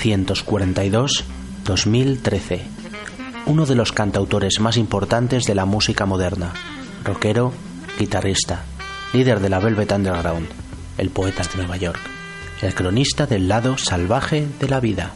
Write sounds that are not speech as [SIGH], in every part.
1942-2013. Uno de los cantautores más importantes de la música moderna. Rockero, guitarrista, líder de la Velvet Underground, el poeta de Nueva York, el cronista del lado salvaje de la vida.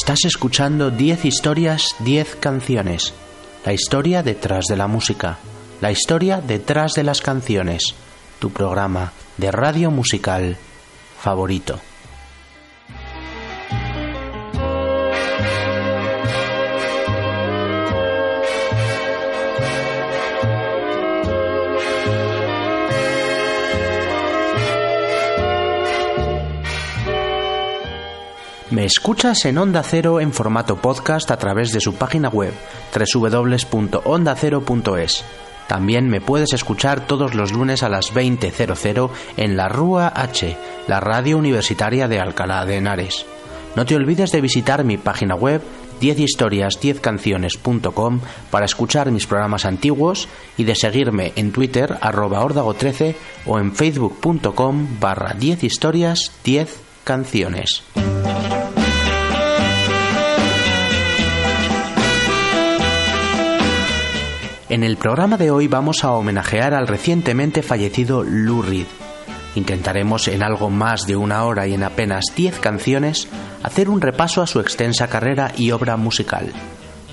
Estás escuchando 10 historias, 10 canciones. La historia detrás de la música. La historia detrás de las canciones. Tu programa de radio musical favorito. Escuchas en Onda Cero en formato podcast a través de su página web www.ondacero.es. También me puedes escuchar todos los lunes a las 20.00 en la Rúa H, la radio universitaria de Alcalá de Henares. No te olvides de visitar mi página web 10historias10canciones.com para escuchar mis programas antiguos y de seguirme en Twitter arroba 13 o en facebook.com barra 10 En el programa de hoy vamos a homenajear al recientemente fallecido Lou Reed. Intentaremos en algo más de una hora y en apenas 10 canciones hacer un repaso a su extensa carrera y obra musical,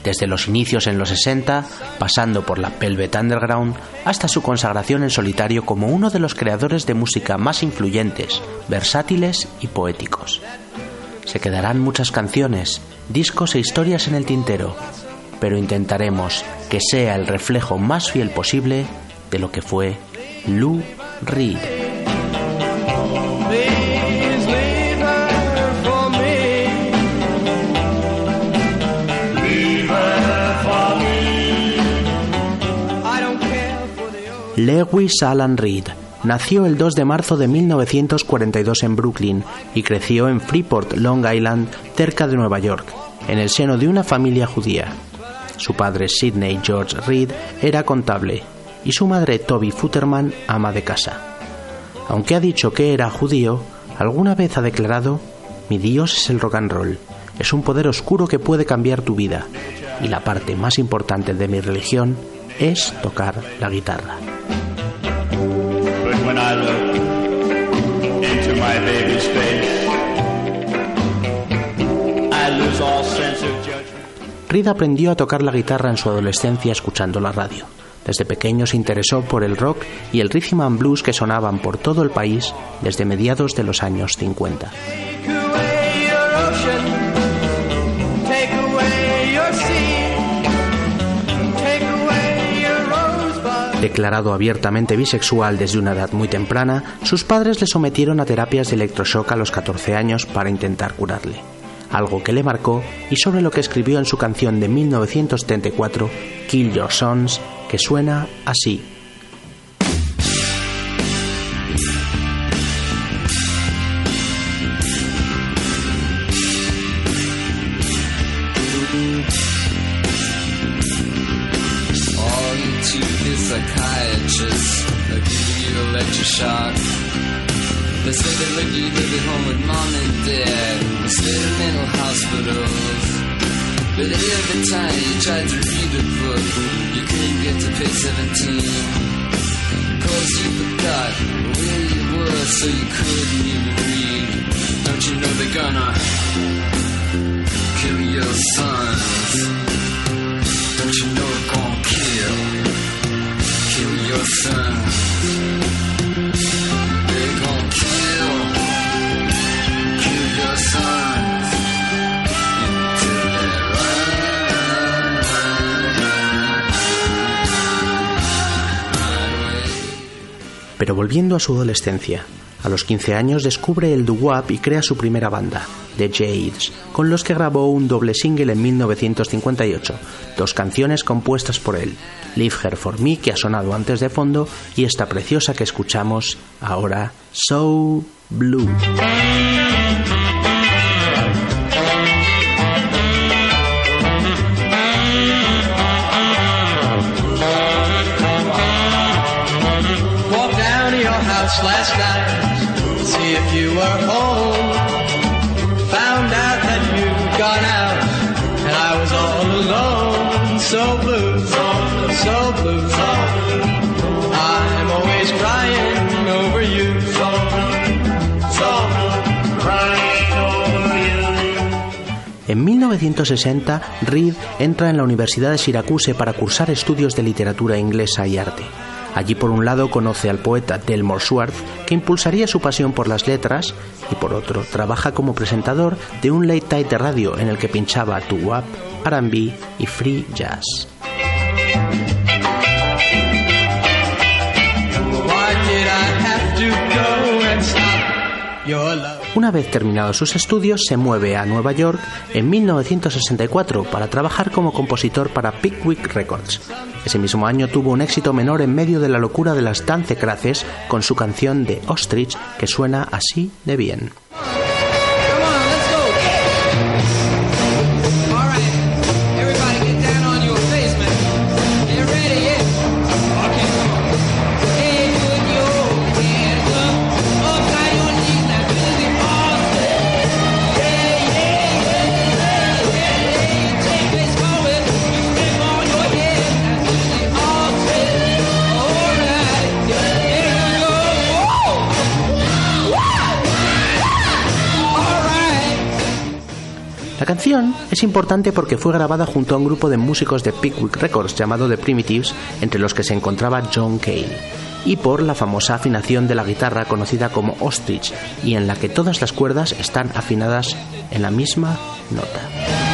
desde los inicios en los 60, pasando por la Velvet Underground, hasta su consagración en solitario como uno de los creadores de música más influyentes, versátiles y poéticos. Se quedarán muchas canciones, discos e historias en el tintero, pero intentaremos que sea el reflejo más fiel posible de lo que fue Lou Reed. Lewis Alan Reed nació el 2 de marzo de 1942 en Brooklyn y creció en Freeport, Long Island, cerca de Nueva York, en el seno de una familia judía. Su padre Sidney George Reed era contable y su madre Toby Futterman ama de casa. Aunque ha dicho que era judío, alguna vez ha declarado, mi Dios es el rock and roll, es un poder oscuro que puede cambiar tu vida y la parte más importante de mi religión es tocar la guitarra. Reed aprendió a tocar la guitarra en su adolescencia escuchando la radio. Desde pequeño se interesó por el rock y el rhythm and blues que sonaban por todo el país desde mediados de los años 50. Declarado abiertamente bisexual desde una edad muy temprana, sus padres le sometieron a terapias de electroshock a los 14 años para intentar curarle algo que le marcó y sobre lo que escribió en su canción de 1934, Kill Your Sons, que suena así. But every time you tried to read a book, you couldn't get to page 17. Cause you forgot where you were, so you couldn't even read. Don't you know they're gonna kill your sons? Don't you know they're gonna kill, kill your sons? Pero volviendo a su adolescencia, a los 15 años descubre el doo-wop y crea su primera banda, The Jades, con los que grabó un doble single en 1958, dos canciones compuestas por él, Leave Her For Me, que ha sonado antes de fondo, y esta preciosa que escuchamos ahora, So Blue. I. So crying over you. En 1960, Reed entra en la Universidad de Syracuse para cursar estudios de literatura inglesa y arte. Allí por un lado conoce al poeta Delmore Swartz, que impulsaría su pasión por las letras, y por otro trabaja como presentador de un late night de radio en el que pinchaba doo-wop, R&B y free jazz. Una vez terminados sus estudios, se mueve a Nueva York en 1964 para trabajar como compositor para Pickwick Records. Ese mismo año tuvo un éxito menor en medio de la locura de las dancecraces con su canción de Ostrich que suena así de bien. Es importante porque fue grabada junto a un grupo de músicos de Pickwick Records llamado The Primitives, entre los que se encontraba John Cale, y por la famosa afinación de la guitarra conocida como ostrich, y en la que todas las cuerdas están afinadas en la misma nota.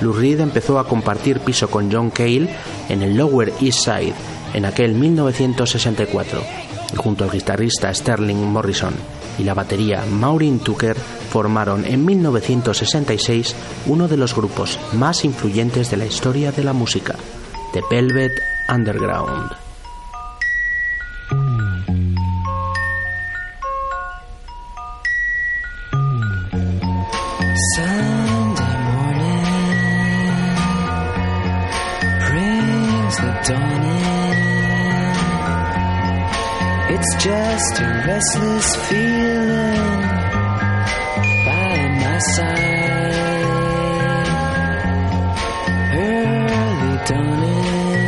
Lou Reed empezó a compartir piso con John Cale en el Lower East Side en aquel 1964 y junto al guitarrista Sterling Morrison y la batería Maureen Tucker formaron en 1966 uno de los grupos más influyentes de la historia de la música, The Velvet Underground. Just a restless feeling by my side. Early dawning,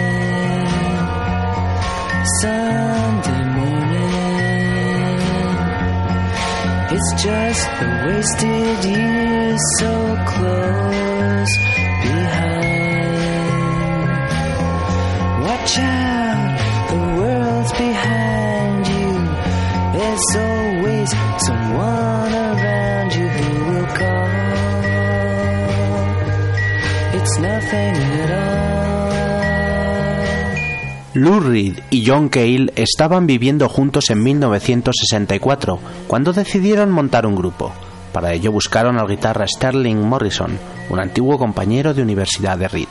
Sunday morning. It's just the wasted years so close behind. Lou Reed y John Cale estaban viviendo juntos en 1964 cuando decidieron montar un grupo. Para ello buscaron al guitarra Sterling Morrison, un antiguo compañero de universidad de Reed.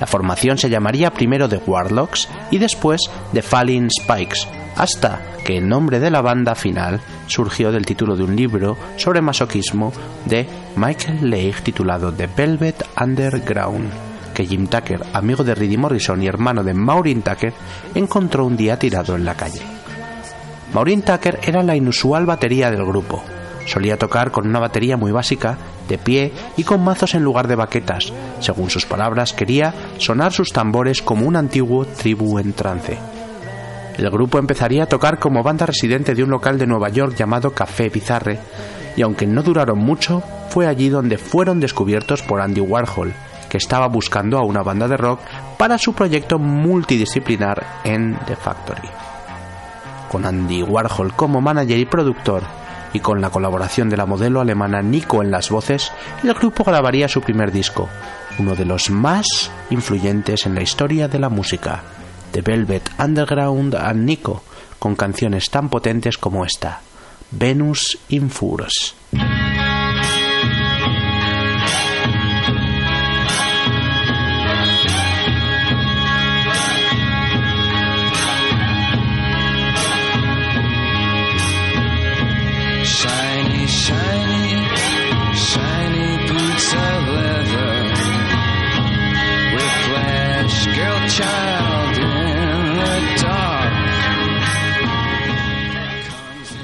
La formación se llamaría primero The Warlocks y después The Falling Spikes, hasta el nombre de la banda final surgió del título de un libro sobre masoquismo de Michael Leigh titulado The Velvet Underground, que Jim Tucker, amigo de Reedy Morrison y hermano de Maureen Tucker, encontró un día tirado en la calle. Maureen Tucker era la inusual batería del grupo. Solía tocar con una batería muy básica, de pie y con mazos en lugar de baquetas. Según sus palabras, quería sonar sus tambores como un antiguo tribu en trance. El grupo empezaría a tocar como banda residente de un local de Nueva York llamado Café Bizarre, y aunque no duraron mucho, fue allí donde fueron descubiertos por Andy Warhol, que estaba buscando a una banda de rock para su proyecto multidisciplinar en The Factory. Con Andy Warhol como manager y productor, y con la colaboración de la modelo alemana Nico en las voces, el grupo grabaría su primer disco, uno de los más influyentes en la historia de la música, The Velvet Underground and Nico, con canciones tan potentes como esta, Venus in Furs.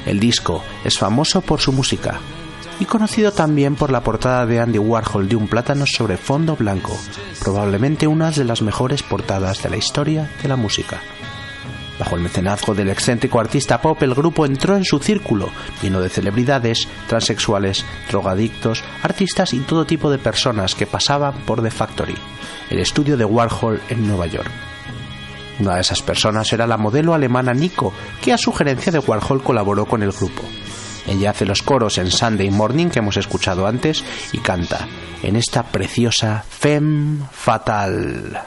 El disco es famoso por su música y conocido también por la portada de Andy Warhol de un plátano sobre fondo blanco, probablemente una de las mejores portadas de la historia de la música. Bajo el mecenazgo del excéntrico artista pop, el grupo entró en su círculo, lleno de celebridades, transexuales, drogadictos, artistas y todo tipo de personas que pasaban por The Factory, el estudio de Warhol en Nueva York. Una de esas personas era la modelo alemana Nico, que a sugerencia de Warhol colaboró con el grupo. Ella hace los coros en Sunday Morning que hemos escuchado antes y canta en esta preciosa Femme Fatal.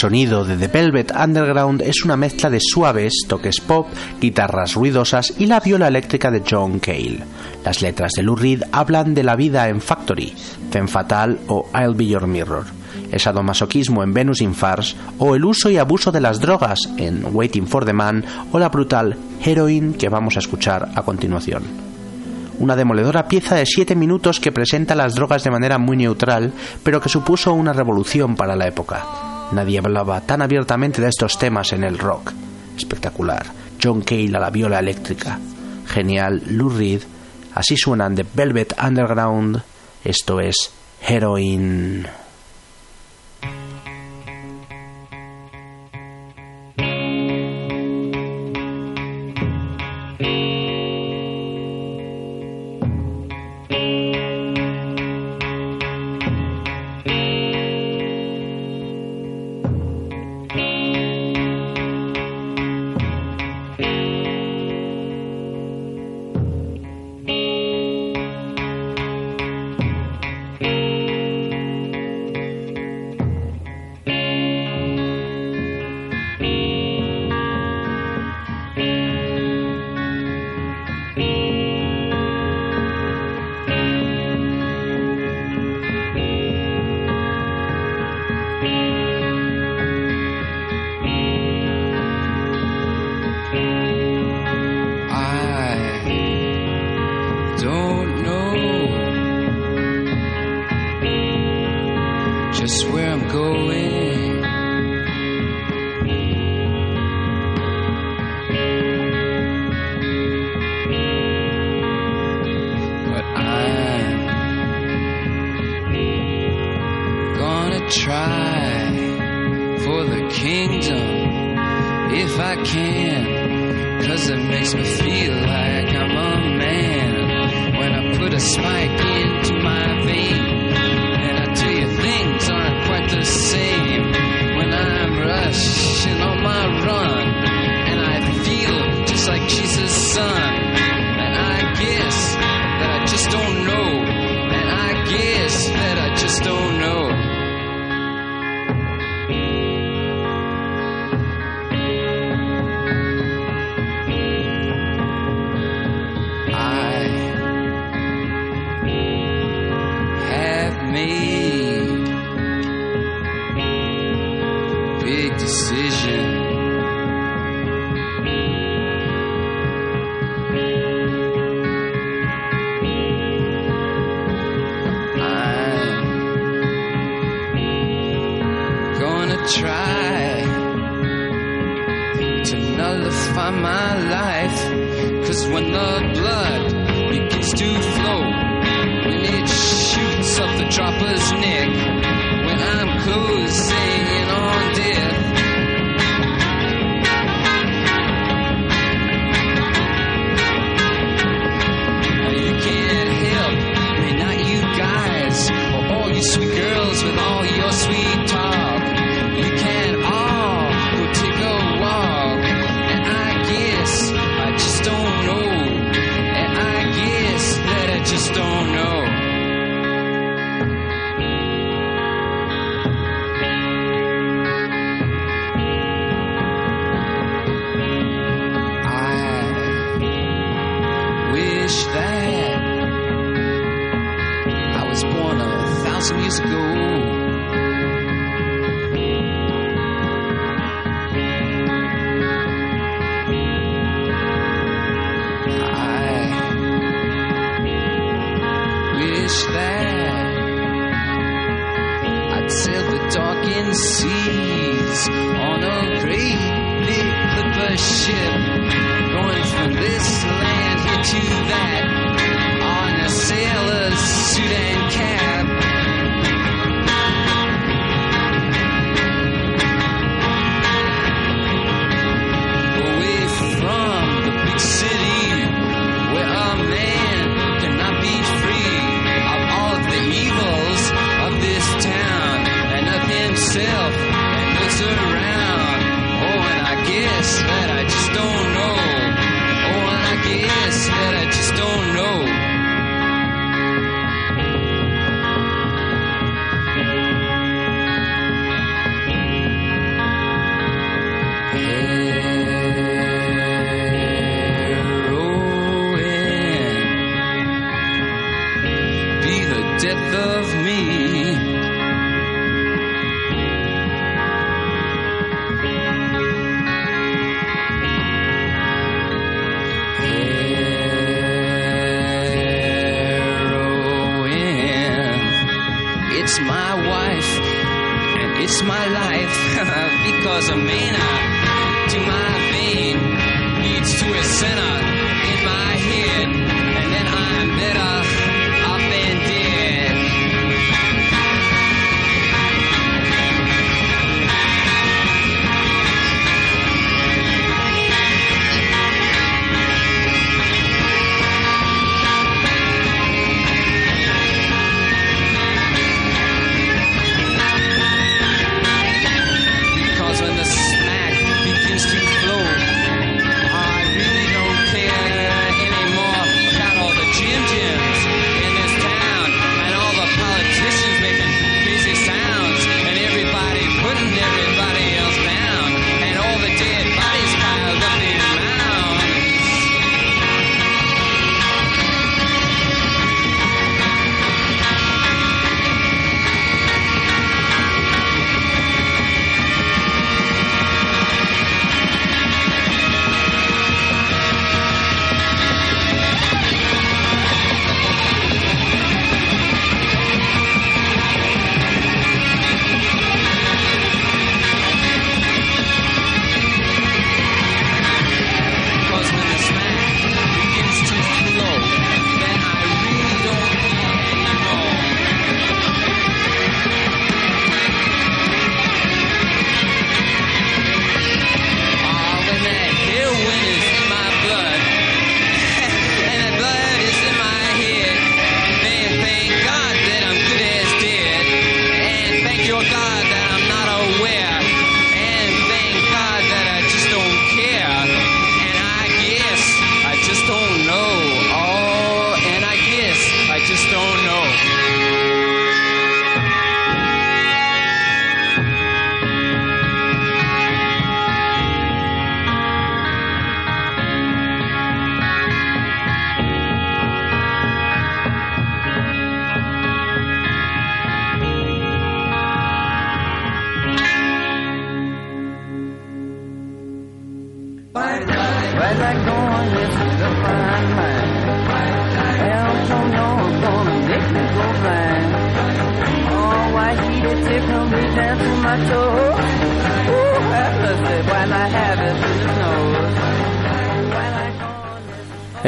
Sonido de The Velvet Underground es una mezcla de suaves toques pop, guitarras ruidosas y la viola eléctrica de John Cale. Las letras de Lou Reed hablan de la vida en Factory, Femme Fatal o I'll Be Your Mirror, el sadomasoquismo en Venus in Fars o el uso y abuso de las drogas en Waiting for the Man o la brutal Heroin que vamos a escuchar a continuación una demoledora pieza de 7 minutos que presenta las drogas de manera muy neutral, pero que supuso una revolución para la época. Nadie hablaba tan abiertamente de estos temas en el rock. Espectacular. John Cale a la viola eléctrica. Genial. Lou Reed. Así suenan de Velvet Underground. Esto es Heroin. Christmas.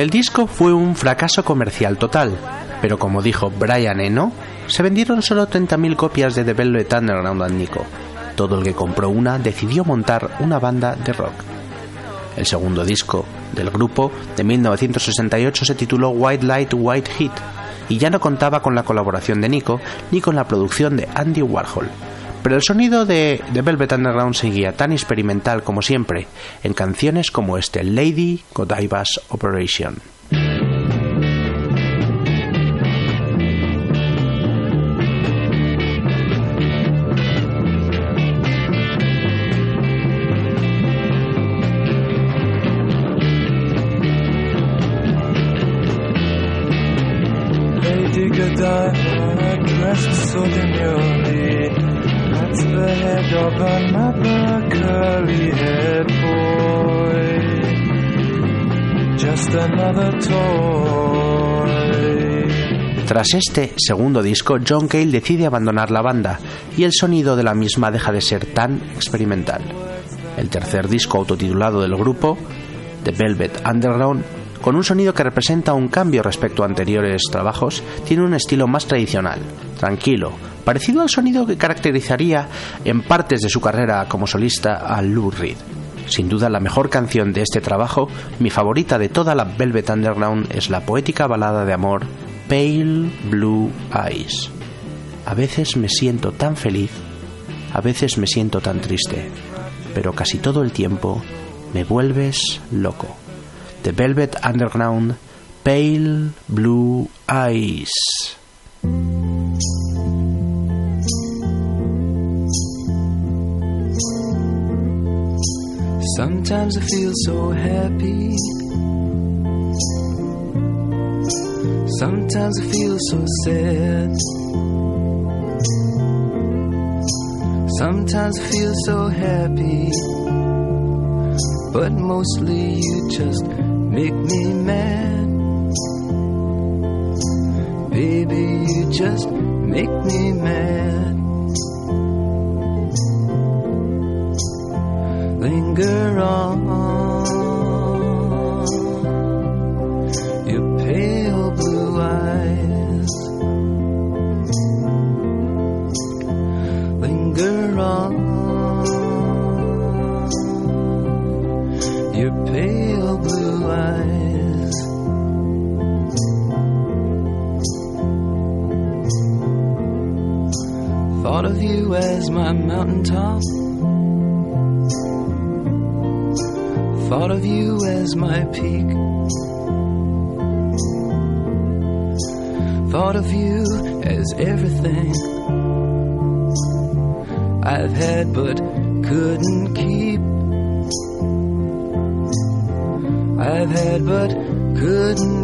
El disco fue un fracaso comercial total, pero como dijo Brian Eno, se vendieron solo 30.000 copias de The Velvet Underground and Nico. Todo el que compró una decidió montar una banda de rock. El segundo disco del grupo, de 1968, se tituló White Light, White Heat y ya no contaba con la colaboración de Nico ni con la producción de Andy Warhol. Pero el sonido de The Velvet Underground seguía tan experimental como siempre, en canciones como este Lady Godiva's Operation. Tras este segundo disco, John Cale decide abandonar la banda y el sonido de la misma deja de ser tan experimental. El tercer disco autotitulado del grupo, The Velvet Underground, con un sonido que representa un cambio respecto a anteriores trabajos, tiene un estilo más tradicional, tranquilo, parecido al sonido que caracterizaría en partes de su carrera como solista a Lou Reed. Sin duda la mejor canción de este trabajo, mi favorita de toda la Velvet Underground, es la poética balada de amor Pale Blue Eyes. A veces me siento tan feliz, a veces me siento tan triste, pero casi todo el tiempo me vuelves loco. The Velvet Underground Pale Blue Eyes. Sometimes I feel so happy. Sometimes I feel so sad. Sometimes I feel so happy. But mostly you just make me mad. Baby, you just make me mad. linger on on your pale blue eyes. Thought of you as my mountaintop. Thought of you as my peak. Thought of you as everything I've had but couldn't keep. I've had but couldn't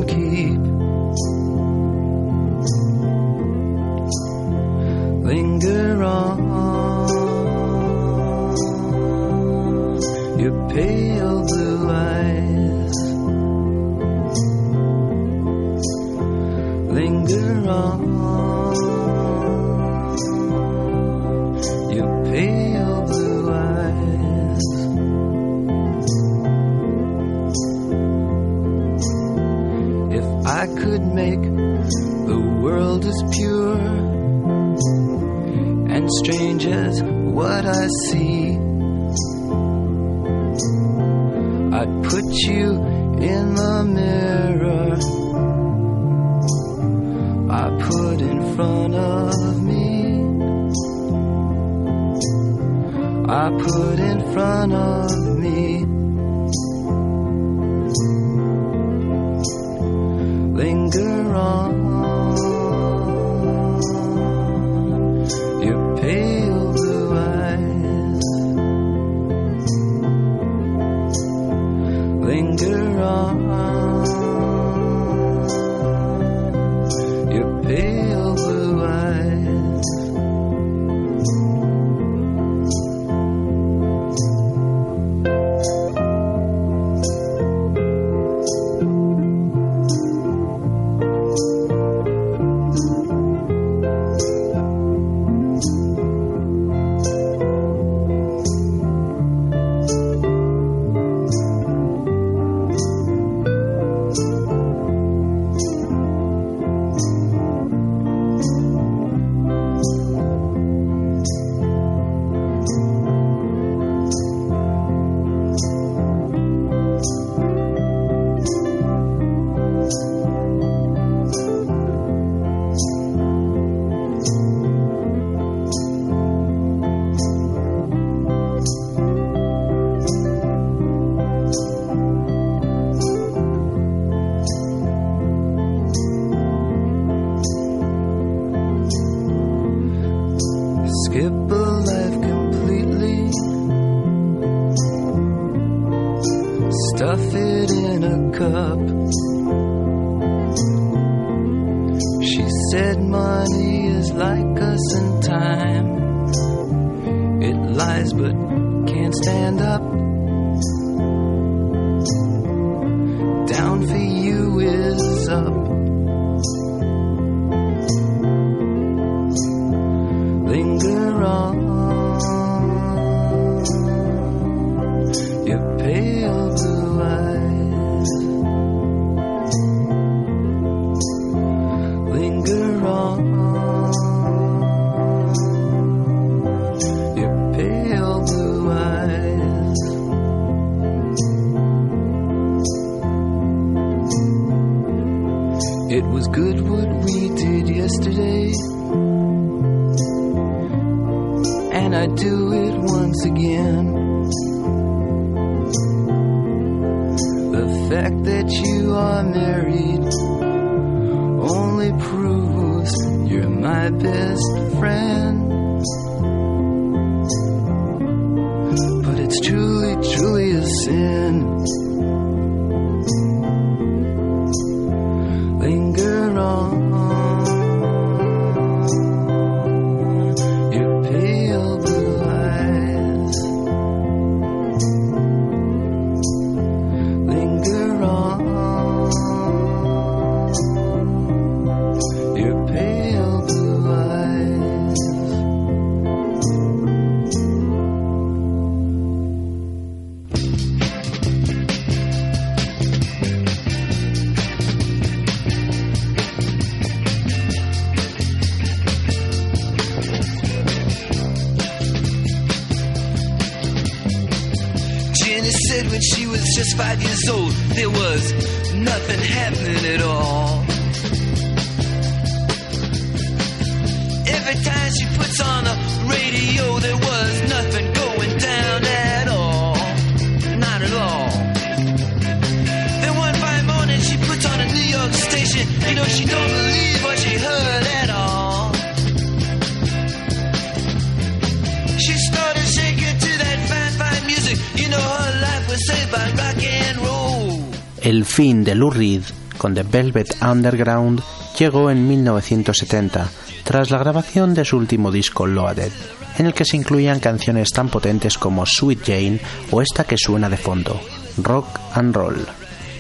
El fin de Lou Reed con The Velvet Underground llegó en 1970, tras la grabación de su último disco Loaded, en el que se incluían canciones tan potentes como Sweet Jane o esta que suena de fondo, Rock and Roll.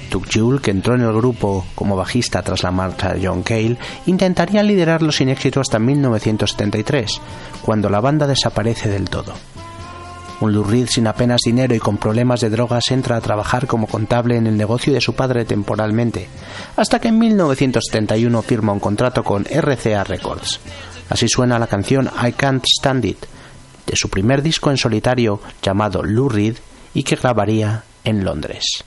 Doug Jule, que entró en el grupo como bajista tras la marcha de John Cale, intentaría liderarlo sin éxito hasta 1973, cuando la banda desaparece del todo. Un Lou Reed sin apenas dinero y con problemas de drogas entra a trabajar como contable en el negocio de su padre temporalmente, hasta que en 1971 firma un contrato con RCA Records. Así suena la canción I Can't Stand It, de su primer disco en solitario llamado Lou Reed y que grabaría en Londres.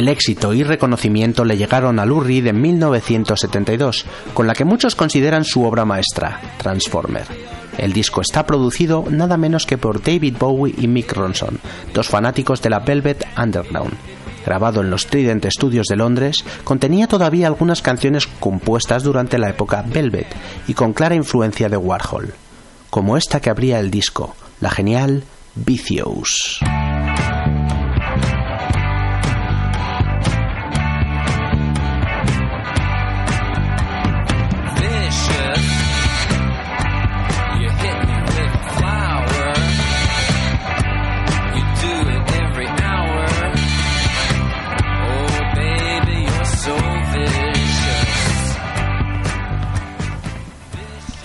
El éxito y reconocimiento le llegaron a Lou Reed en 1972, con la que muchos consideran su obra maestra, Transformer. El disco está producido nada menos que por David Bowie y Mick Ronson, dos fanáticos de la Velvet Underground. Grabado en los Trident Studios de Londres, contenía todavía algunas canciones compuestas durante la época Velvet y con clara influencia de Warhol, como esta que abría el disco, la genial Vicious.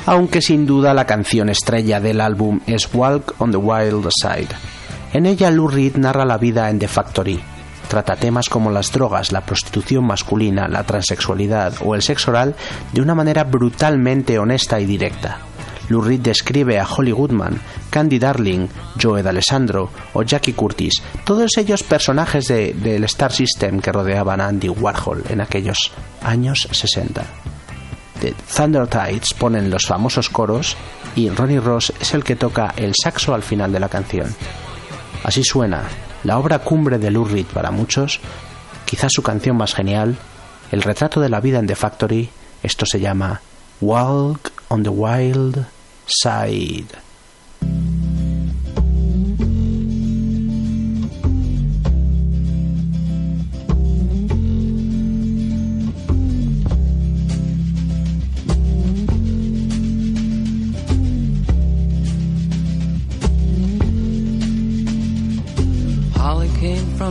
Aunque sin duda la canción estrella del álbum es Walk on the Wild Side. En ella Lou Reed narra la vida en The Factory. Trata temas como las drogas, la prostitución masculina, la transexualidad o el sexo oral de una manera brutalmente honesta y directa. Lou Reed describe a Holly Goodman, Candy Darling, Joe D'Alessandro o Jackie Curtis, todos ellos personajes de- del Star System que rodeaban a Andy Warhol en aquellos años 60. The Thunder Tides ponen los famosos coros y Ronnie Ross es el que toca el saxo al final de la canción. Así suena la obra cumbre de Lou Reed para muchos, quizás su canción más genial, el retrato de la vida en The Factory, esto se llama Walk on the Wild Side.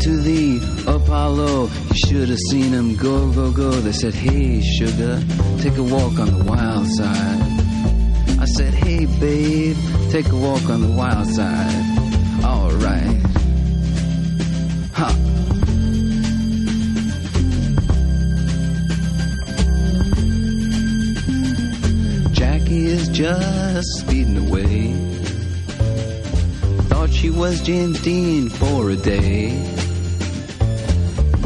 To the Apollo, you should have seen him go, go, go. They said, Hey, sugar, take a walk on the wild side. I said, Hey, babe, take a walk on the wild side. Alright. Ha. Jackie is just speeding away. Thought she was Jane Dean for a day.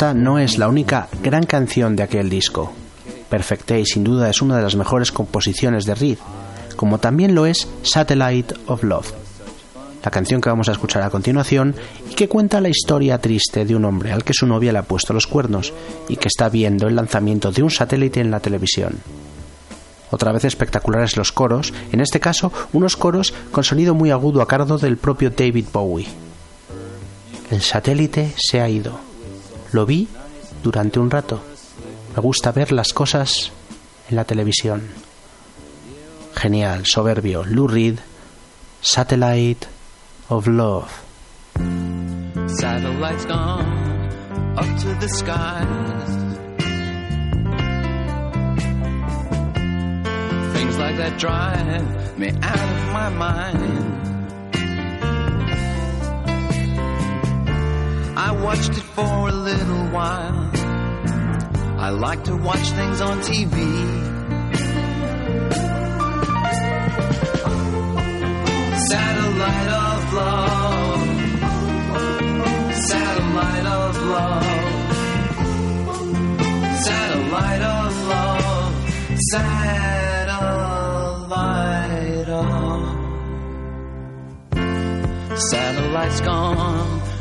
esta no es la única gran canción de aquel disco. Perfect Day sin duda es una de las mejores composiciones de Reed, como también lo es Satellite of Love, la canción que vamos a escuchar a continuación y que cuenta la historia triste de un hombre al que su novia le ha puesto los cuernos y que está viendo el lanzamiento de un satélite en la televisión. Otra vez espectaculares los coros, en este caso unos coros con sonido muy agudo a cargo del propio David Bowie. El satélite se ha ido. Lo vi durante un rato. Me gusta ver las cosas en la televisión. Genial, soberbio, Lou Reed, Satellite of Love. Satellites gone up to the skies. Things like that drive me out of my mind. I watched it for a little while. I like to watch things on TV. Satellite of love. Satellite of love. Satellite of love. Satellite of. Satellite's gone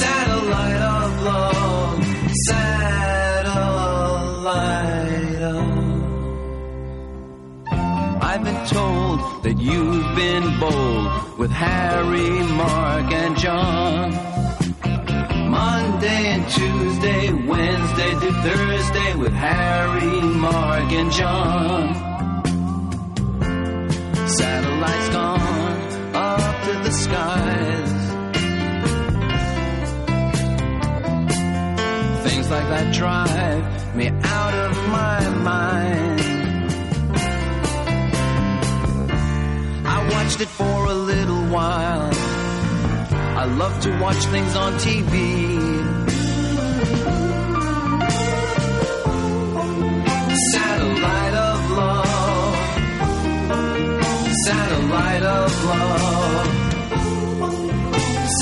Satellite of love. Satellite. I've been told that you've been bold with Harry, Mark, and John. Monday and Tuesday, Wednesday to Thursday with Harry, Mark, and John. Satellites gone skies. Things like that drive me out of my mind. I watched it for a little while. I love to watch things on TV. Satellite of love. Satellite of love.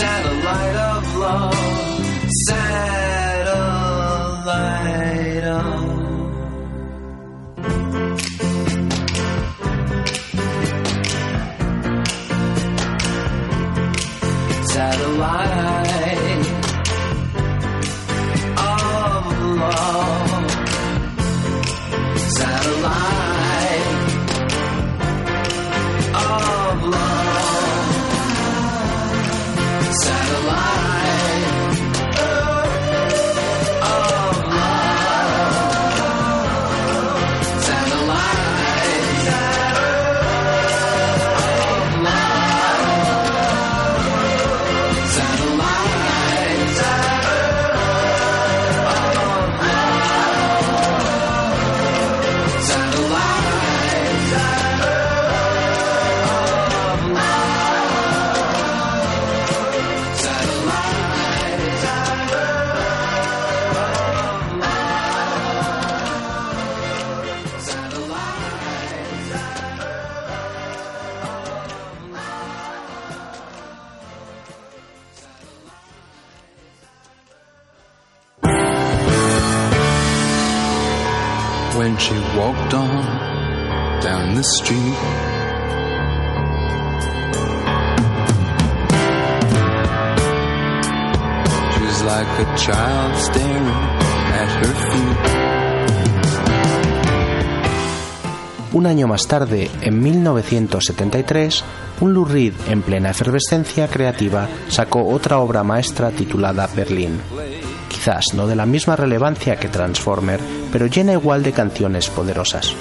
Satellite of love. Un año más tarde, en 1973, un Lou Reed en plena efervescencia creativa sacó otra obra maestra titulada Berlín. Quizás no de la misma relevancia que Transformer, pero llena igual de canciones poderosas.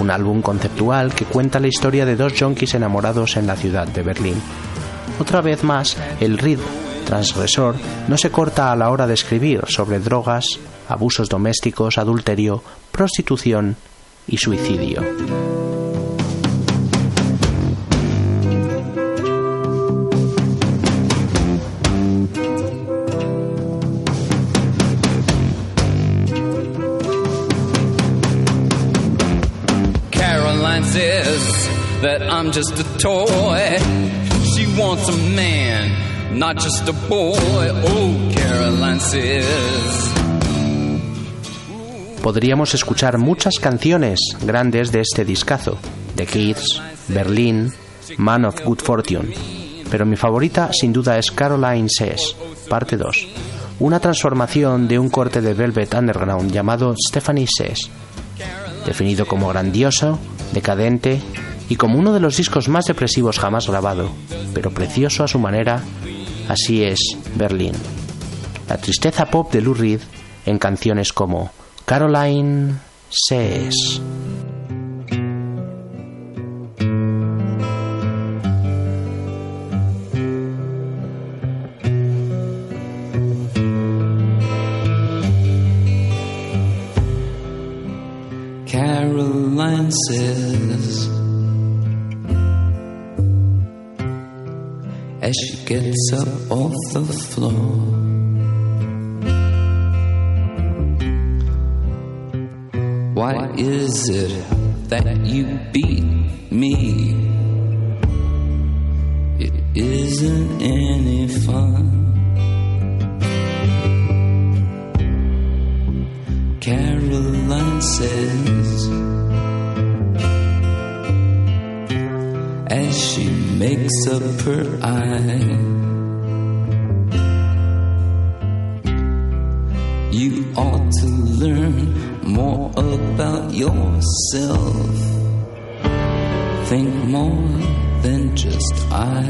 Un álbum conceptual que cuenta la historia de dos yonkis enamorados en la ciudad de Berlín. Otra vez más, el Reed transgresor no se corta a la hora de escribir sobre drogas, abusos domésticos, adulterio, prostitución y suicidio. Caroline says that I'm just a toy. She wants a man, not just a boy. Oh, Caroline says. Podríamos escuchar muchas canciones grandes de este discazo, The Kids, Berlin, Man of Good Fortune, pero mi favorita sin duda es Caroline Says, parte 2, una transformación de un corte de Velvet Underground llamado Stephanie Says, definido como grandioso, decadente y como uno de los discos más depresivos jamás grabado, pero precioso a su manera, así es Berlin. La tristeza pop de Lou Reed en canciones como Caroline Says. Why is it that you beat me? It isn't any fun. Caroline says as she makes up her eye. You ought to learn more about yourself. Think more than just I.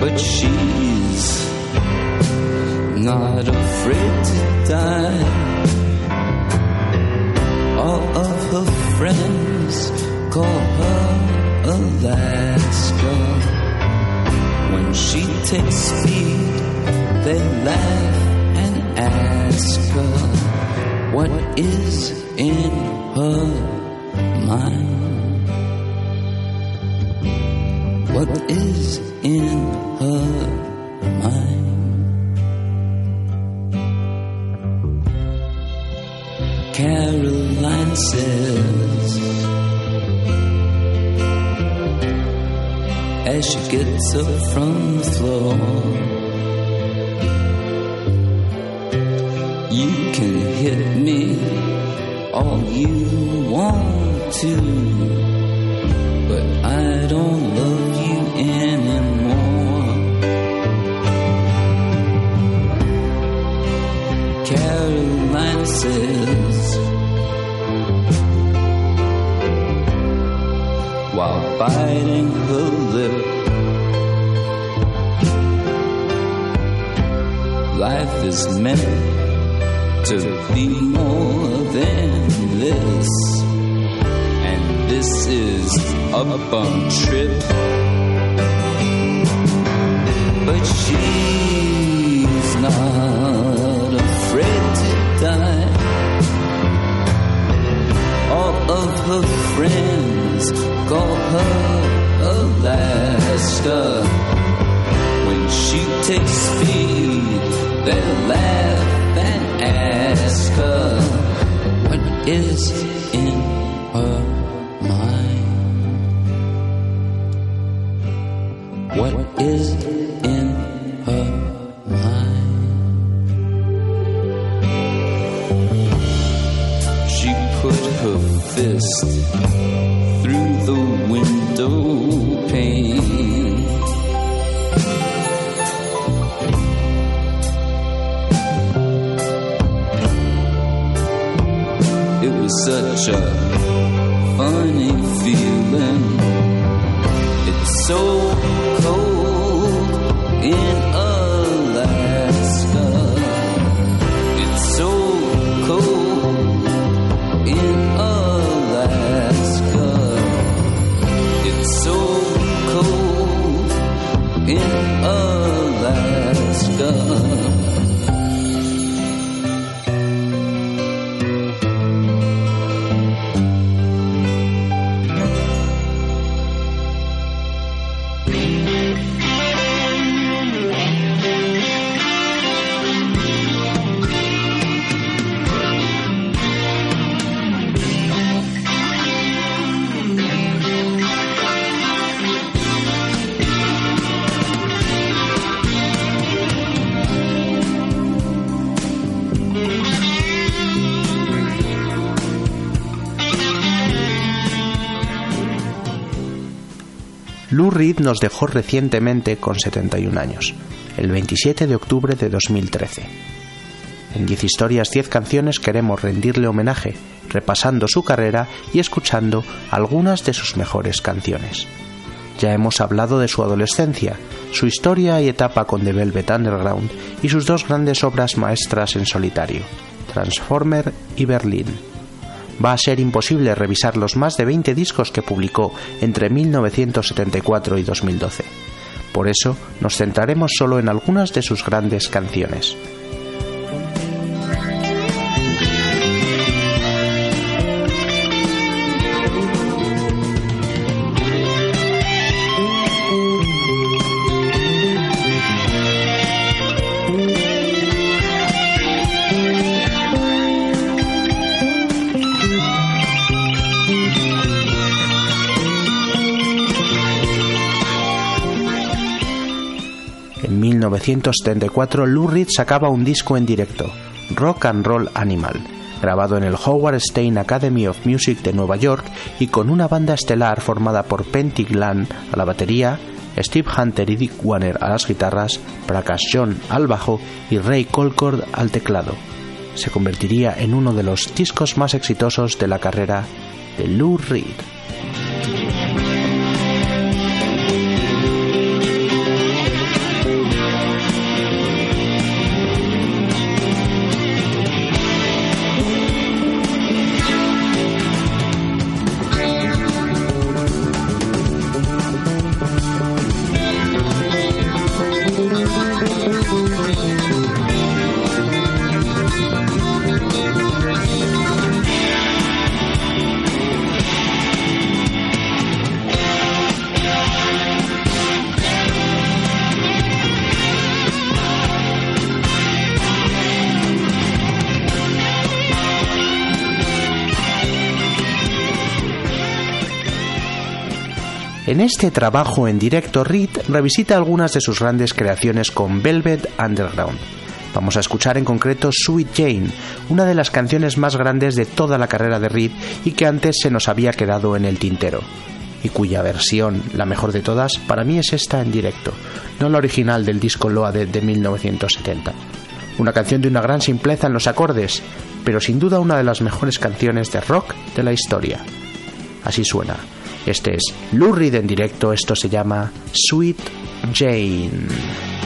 But she's not afraid to die. All of her friends call her Alaska. When she takes speed, they laugh and ask her what is in her mind. What is in her mind? Caroline says as she gets up from the floor. Reed nos dejó recientemente con 71 años, el 27 de octubre de 2013. En 10 historias, 10 canciones queremos rendirle homenaje, repasando su carrera y escuchando algunas de sus mejores canciones. Ya hemos hablado de su adolescencia, su historia y etapa con The Velvet Underground y sus dos grandes obras maestras en solitario, Transformer y Berlín. Va a ser imposible revisar los más de 20 discos que publicó entre 1974 y 2012. Por eso nos centraremos solo en algunas de sus grandes canciones. 1974 Lou Reed sacaba un disco en directo, Rock and Roll Animal, grabado en el Howard Stein Academy of Music de Nueva York y con una banda estelar formada por Penty Glan a la batería, Steve Hunter y Dick Warner a las guitarras, Prakash John al bajo y Ray Colcord al teclado. Se convertiría en uno de los discos más exitosos de la carrera de Lou Reed. Este trabajo en directo, Reed revisita algunas de sus grandes creaciones con Velvet Underground. Vamos a escuchar en concreto Sweet Jane, una de las canciones más grandes de toda la carrera de Reed y que antes se nos había quedado en el tintero, y cuya versión, la mejor de todas, para mí es esta en directo, no la original del disco Loaded de 1970. Una canción de una gran simpleza en los acordes, pero sin duda una de las mejores canciones de rock de la historia. Así suena. Este es Lou Reed en directo, esto se llama Sweet Jane.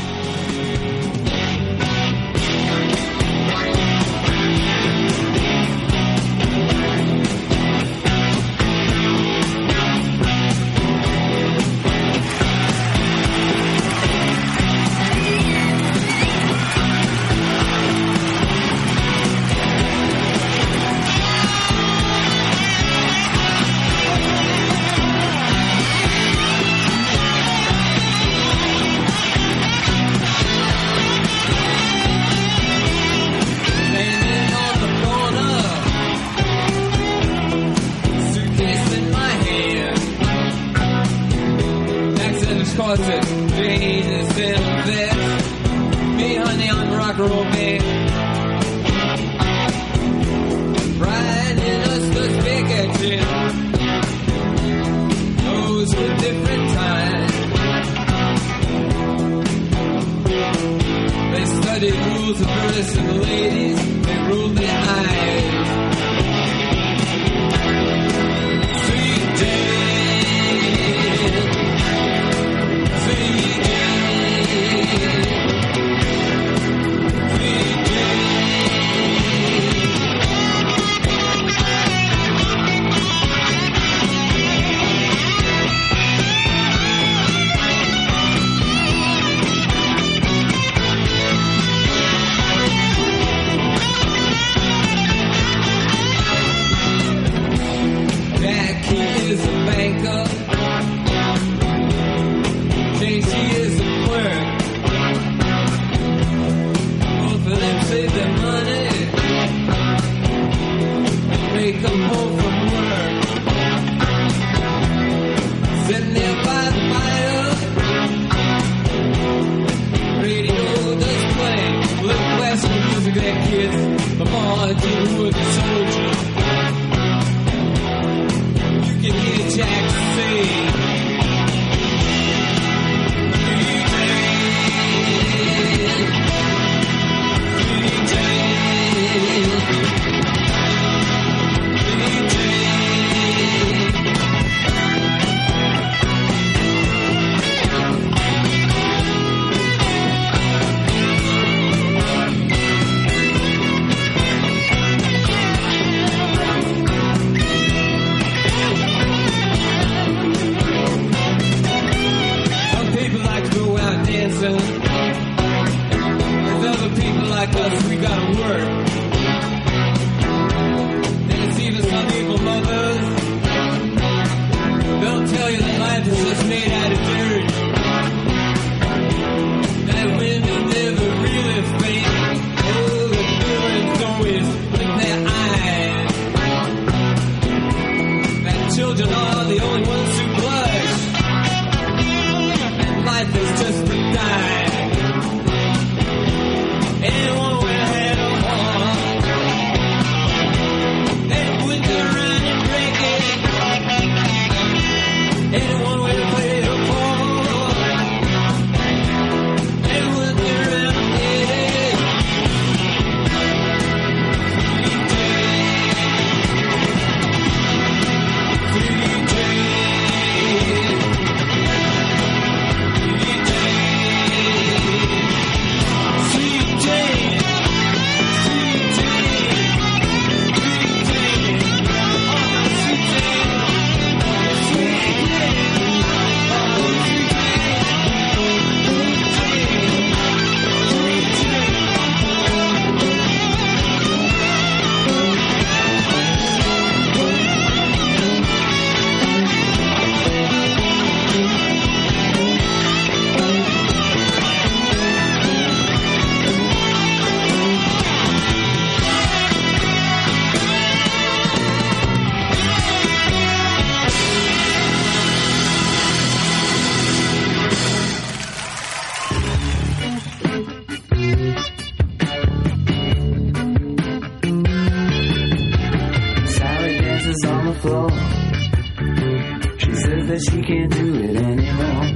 Says she can't do it anymore.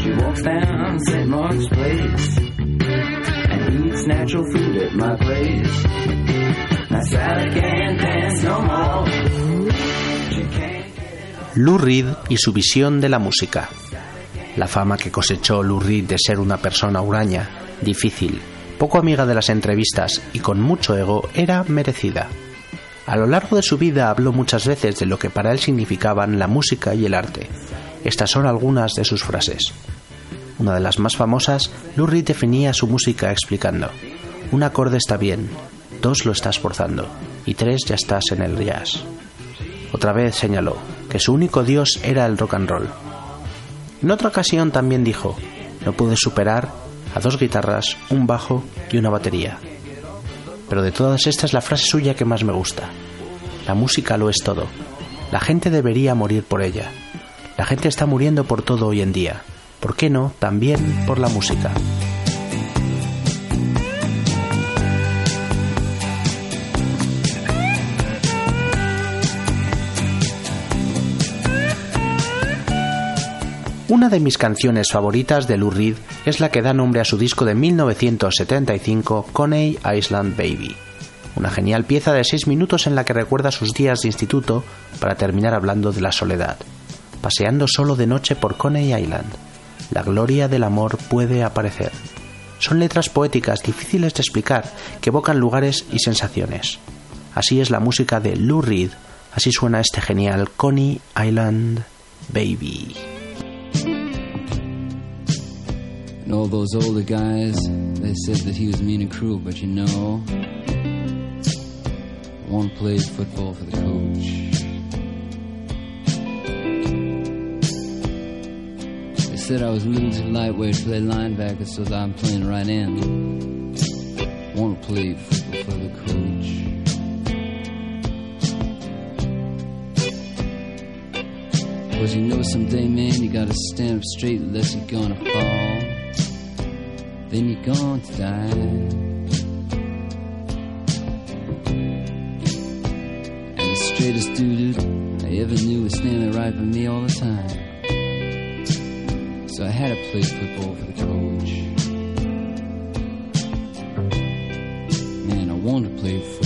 She walks down St. Mark's Place and eats natural food at my place. Now Sally can't dance no more. She. Lou Reed y su visión de la música. La fama que cosechó Lou Reed de ser una persona huraña, difícil, poco amiga de las entrevistas y con mucho ego era merecida. A lo largo de su vida habló muchas veces de lo que para él significaban la música y el arte. Estas son algunas de sus frases. Una de las más famosas, Lou definía su música explicando: un acorde está bien, dos lo estás forzando y tres ya estás en el jazz. Otra vez señaló que su único dios era el rock and roll. En otra ocasión también dijo, no pude superar a dos guitarras, un bajo y una batería. Pero de todas estas la frase suya que más me gusta. La música lo es todo. La gente debería morir por ella. La gente está muriendo por todo hoy en día. ¿Por qué no? También por la música. Una de mis canciones favoritas de Lou Reed es la que da nombre a su disco de 1975, Coney Island Baby. Una genial pieza de 6 minutos en la que recuerda sus días de instituto para terminar hablando de la soledad, paseando solo de noche por Coney Island. La gloria del amor puede aparecer. Son letras poéticas difíciles de explicar que evocan lugares y sensaciones. Así es la música de Lou Reed, así suena este genial Coney Island Baby. And all those older guys, they said that he was mean and cruel, but you know, one played football for the coach. They said I was a little too lightweight to play linebacker, so that I'm playing right end. One played football for the coach. Cause you know someday, man, you gotta stand up straight unless you're gonna fall then you're going to die. And the straightest dude I ever knew was standing right by me all the time. So I had to play football for the coach. Man, I wanted to play football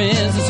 friends.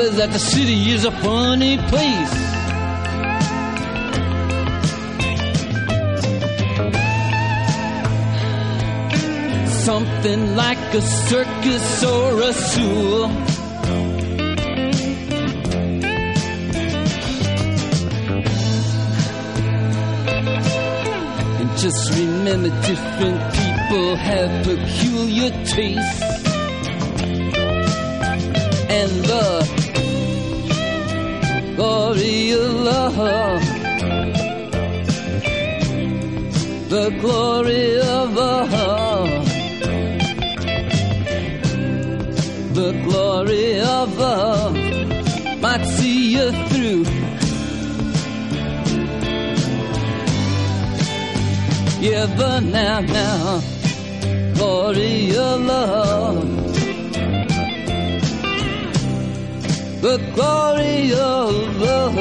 remember that the city is a funny place. Something like a circus or a zoo. And just remember different people have peculiar tastes and the glory of love. The glory of love. The glory of love might see you through. Yeah, but now, now, glory of love. the glory of love.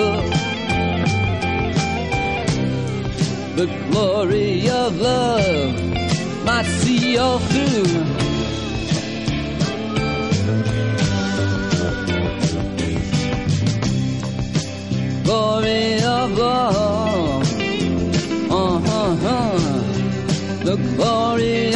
The glory of love might see all through. Glory of love, uh-huh, uh-huh, the glory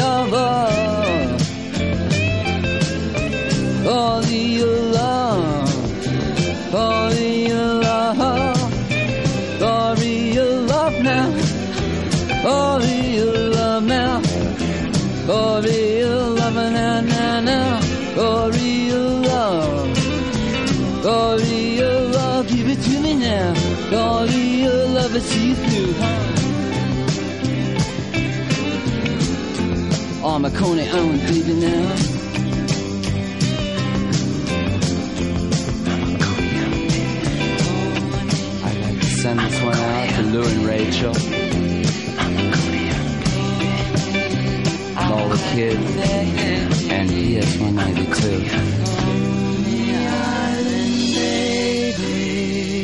kid, and he has.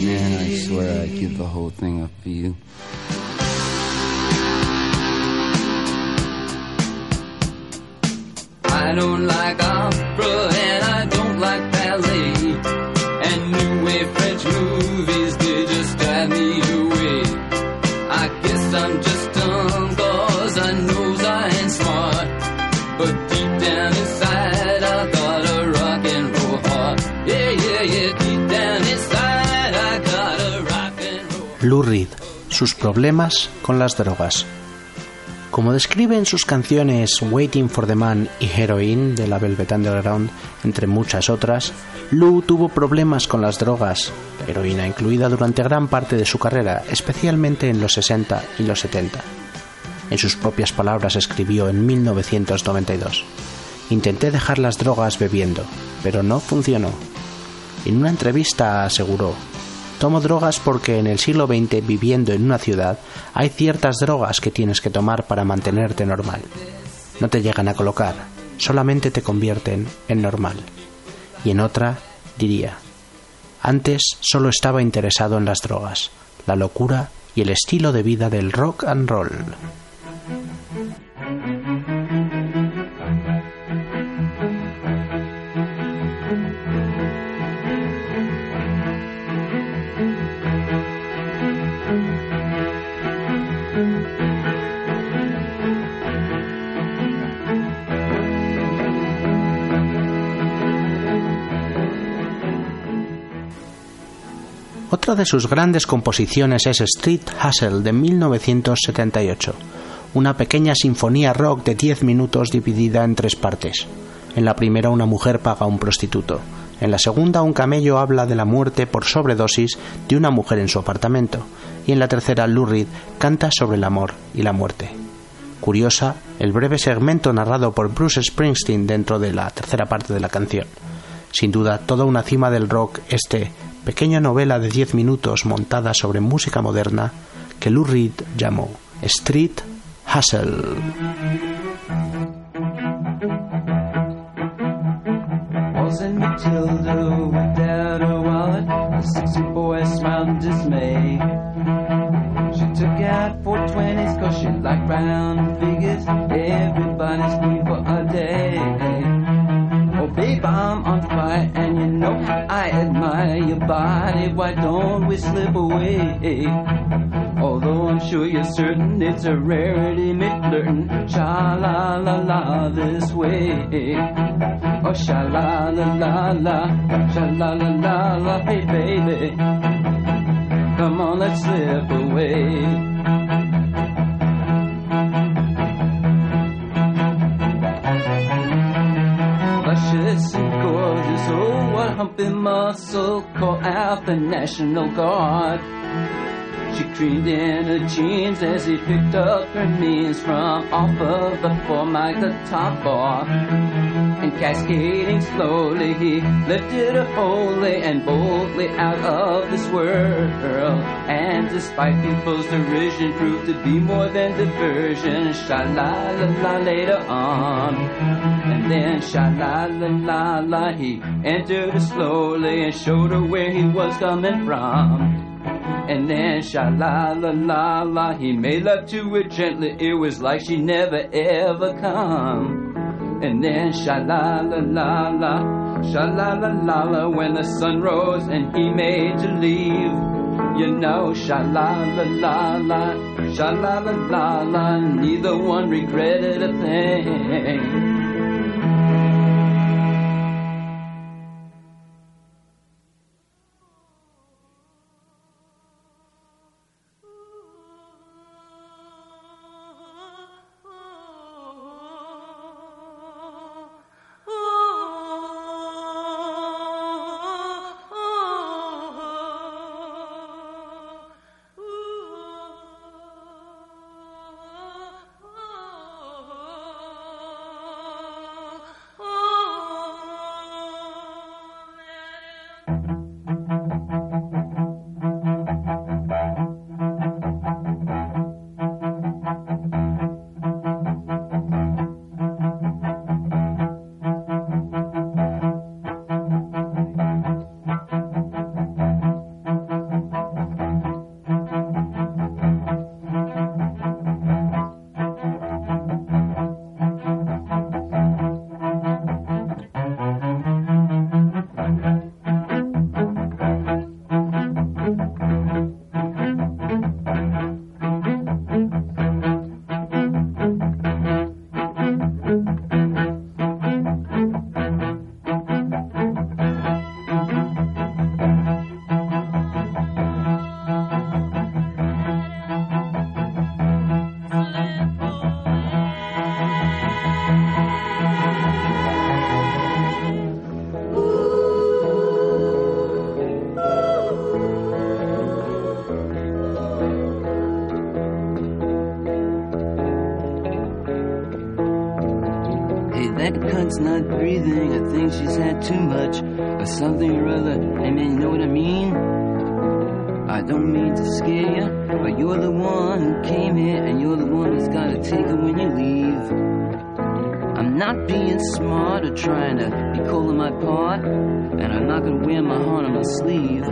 Man, I swear I'd give the whole thing Lou Reed, sus problemas con las drogas. Como describe en sus canciones Waiting for the Man y Heroin de la Velvet Underground, entre muchas otras, Lou tuvo problemas con las drogas, heroína incluida durante gran parte de su carrera, especialmente en los 60 y los 70. En sus propias palabras escribió en 1992, Intenté dejar las drogas bebiendo, pero no funcionó. En una entrevista aseguró, Tomo drogas porque en el siglo XX, viviendo en una ciudad, hay ciertas drogas que tienes que tomar para mantenerte normal. No te llegan a colocar, solamente te convierten en normal. Y en otra, diría, antes solo estaba interesado en las drogas, la locura y el estilo de vida del rock and roll. Otra de sus grandes composiciones es Street Hustle de 1978, una pequeña sinfonía rock de 10 minutos dividida en tres partes. En la primera una mujer paga a un prostituto, en la segunda un camello habla de la muerte por sobredosis de una mujer en su apartamento, y en la tercera Lou canta sobre el amor y la muerte. Curiosa, el breve segmento narrado por Bruce Springsteen dentro de la tercera parte de la canción. Sin duda, toda una cima del rock este pequeña novela de 10 minutos montada sobre música moderna que Lou Reed llamó Street Hustle. Know I admire your body. Why don't we slip away? Although I'm sure you're certain it's a rarity, me flirting. Sha la la la this way. Oh, sha la la la la, sha la la la la, hey baby. Come on, let's slip away. And gorgeous. Oh, what humpy muscle! Call out the National Guard. She creamed in her jeans as he picked up her knees from off of the formic, the top bar. And cascading slowly, he lifted her wholly and boldly out of this world. And despite people's derision, proved to be more than diversion. Sha la la la later on. And then sha la la la la, he entered her slowly and showed her where he was coming from. And then sha la la la la, he made love to her gently. It was like she never ever come. And then sha la la la la, sha la la la la, when the sun rose and he made to leave. You know, sha la la la la, sha la la la la, neither one regretted a thing. My sleeve.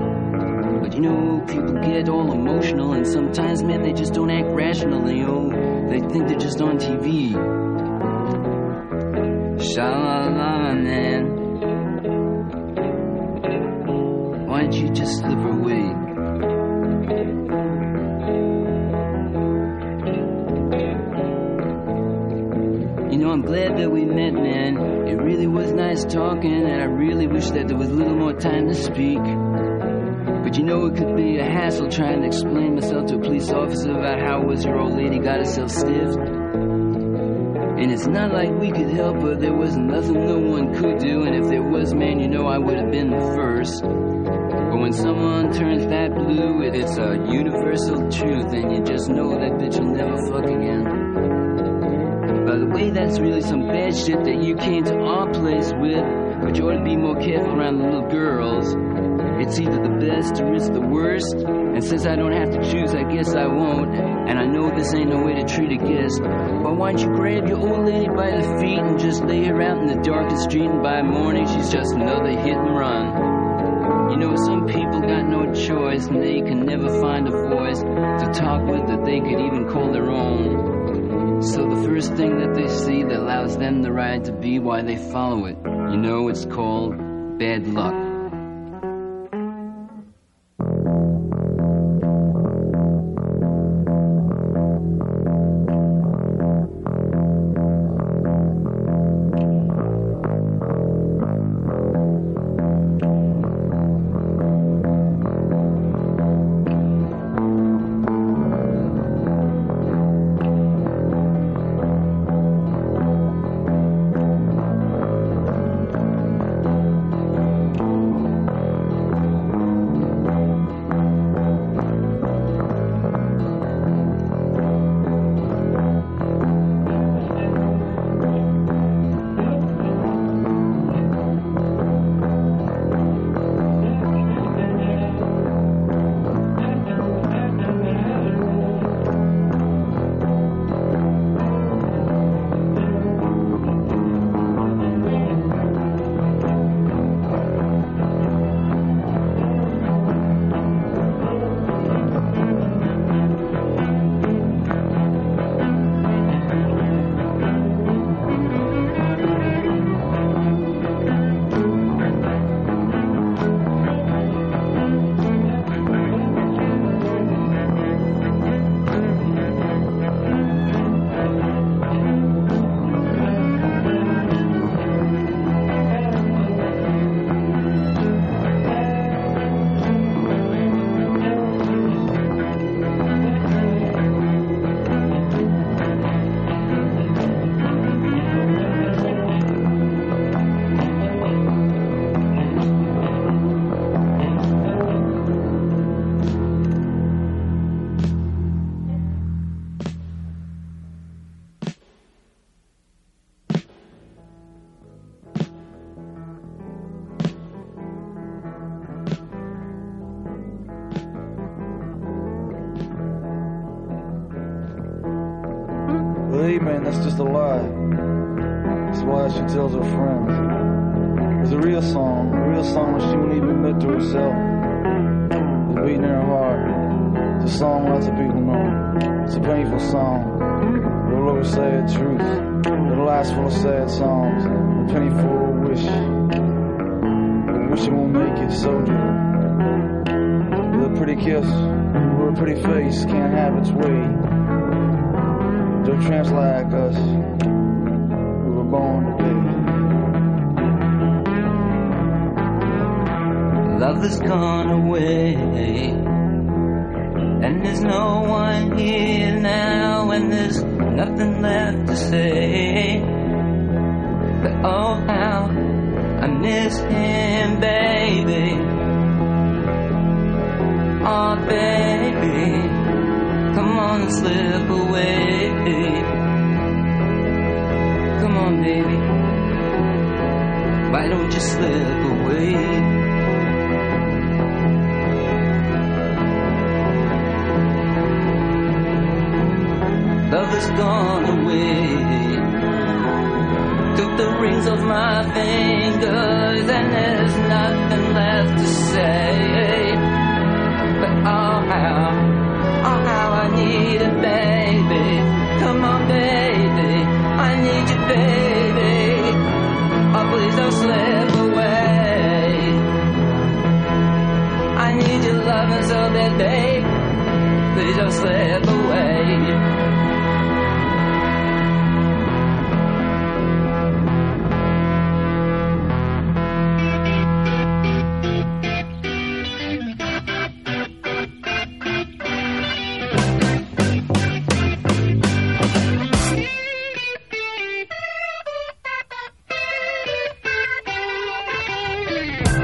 But you know, people get all emotional, and sometimes, man, they just don't act rational. You oh, know, they think they're just on TV. Sha-la-la, man. Why don't you just slip away? You know, I'm glad that we met, man. It really was nice talking, and I really wish that there was a little more time to speak. But you know, it could be a hassle trying to explain myself to a police officer about how was your old lady got herself stiffed. And it's not like we could help her, there was nothing no one could do, and if there was, man, you know I would have been the first. But when someone turns that blue, it is a universal truth, and you just know that bitch will never fuck again. That's really some bad shit that you came to our place with, but you ought to be more careful around the little girls. It's either the best or it's the worst, and since I don't have to choose, I guess I won't. And I know this ain't no way to treat a guest, but why don't you grab your old lady by the feet and just lay her out in the darkest street, and by morning she's just another hit and run. You know, some people got no choice, and they can never find a voice to talk with that they could even call their own. So the first thing that they see that allows them the right to be why they follow it. You know, it's called bad luck.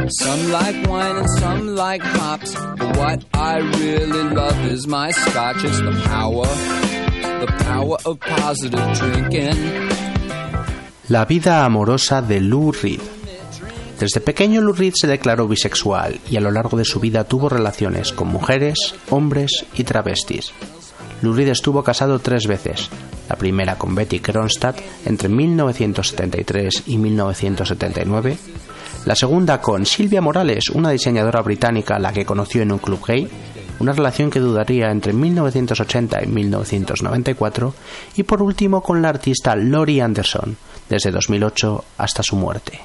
Some like wine and some like hops. But what I really love is my scotch. It's the power, the power of positive drinking. La vida amorosa de Lou Reed. Desde pequeño Lou Reed se declaró bisexual y a lo largo de su vida tuvo relaciones con mujeres, hombres y travestis. Lou Reed estuvo casado tres veces, la primera con Betty Kronstadt entre 1973 y 1979, la segunda con Silvia Morales, una diseñadora británica a la que conoció en un club gay, una relación que duraría entre 1980 y 1994, y por último con la artista Lori Anderson, desde 2008 hasta su muerte.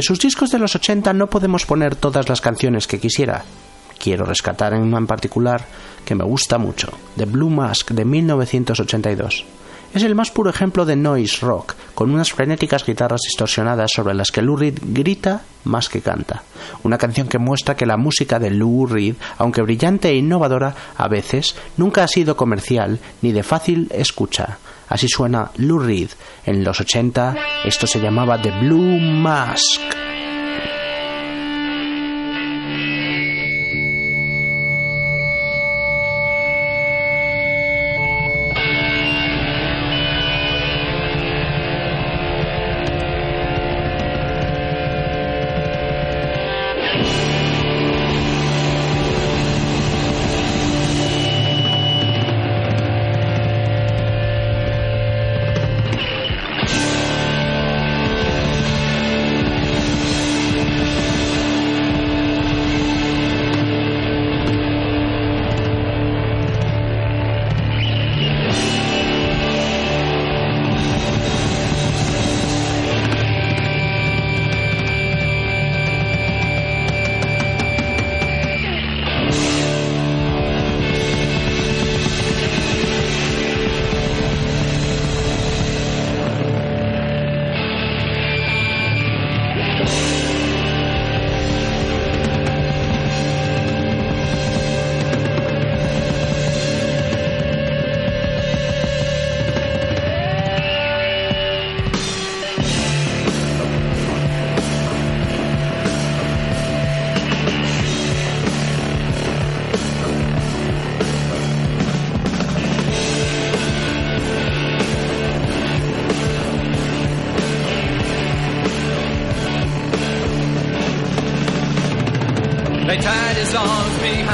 De sus discos de los 80 no podemos poner todas las canciones que quisiera. Quiero rescatar en una en particular que me gusta mucho, The Blue Mask de 1982. Es el más puro ejemplo de noise rock, con unas frenéticas guitarras distorsionadas sobre las que Lou Reed grita más que canta. Una canción que muestra que la música de Lou Reed, aunque brillante e innovadora, a veces nunca ha sido comercial ni de fácil escucha. Así suena Lou Reed. En los 80 esto se llamaba The Blue Mask.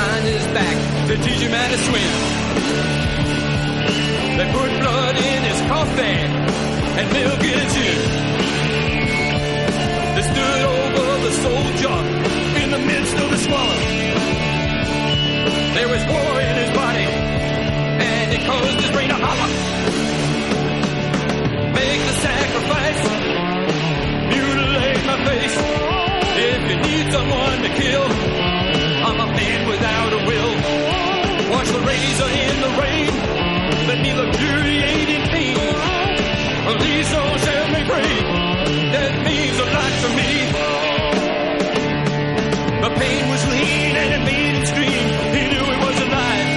Behind his back to teach him how to swim. They put blood in his coffee and milk in his gin. They stood over the soldier in the midst of the squalor. There was war in his body and it caused his brain to holler. Make the sacrifice, mutilate my face. If you need someone to kill, Sharps the razor in the rain. Let neither beauty aid in pain. Please don't tell me pray. That means a lot to me. The pain was lean and it made him scream. He knew it was alive.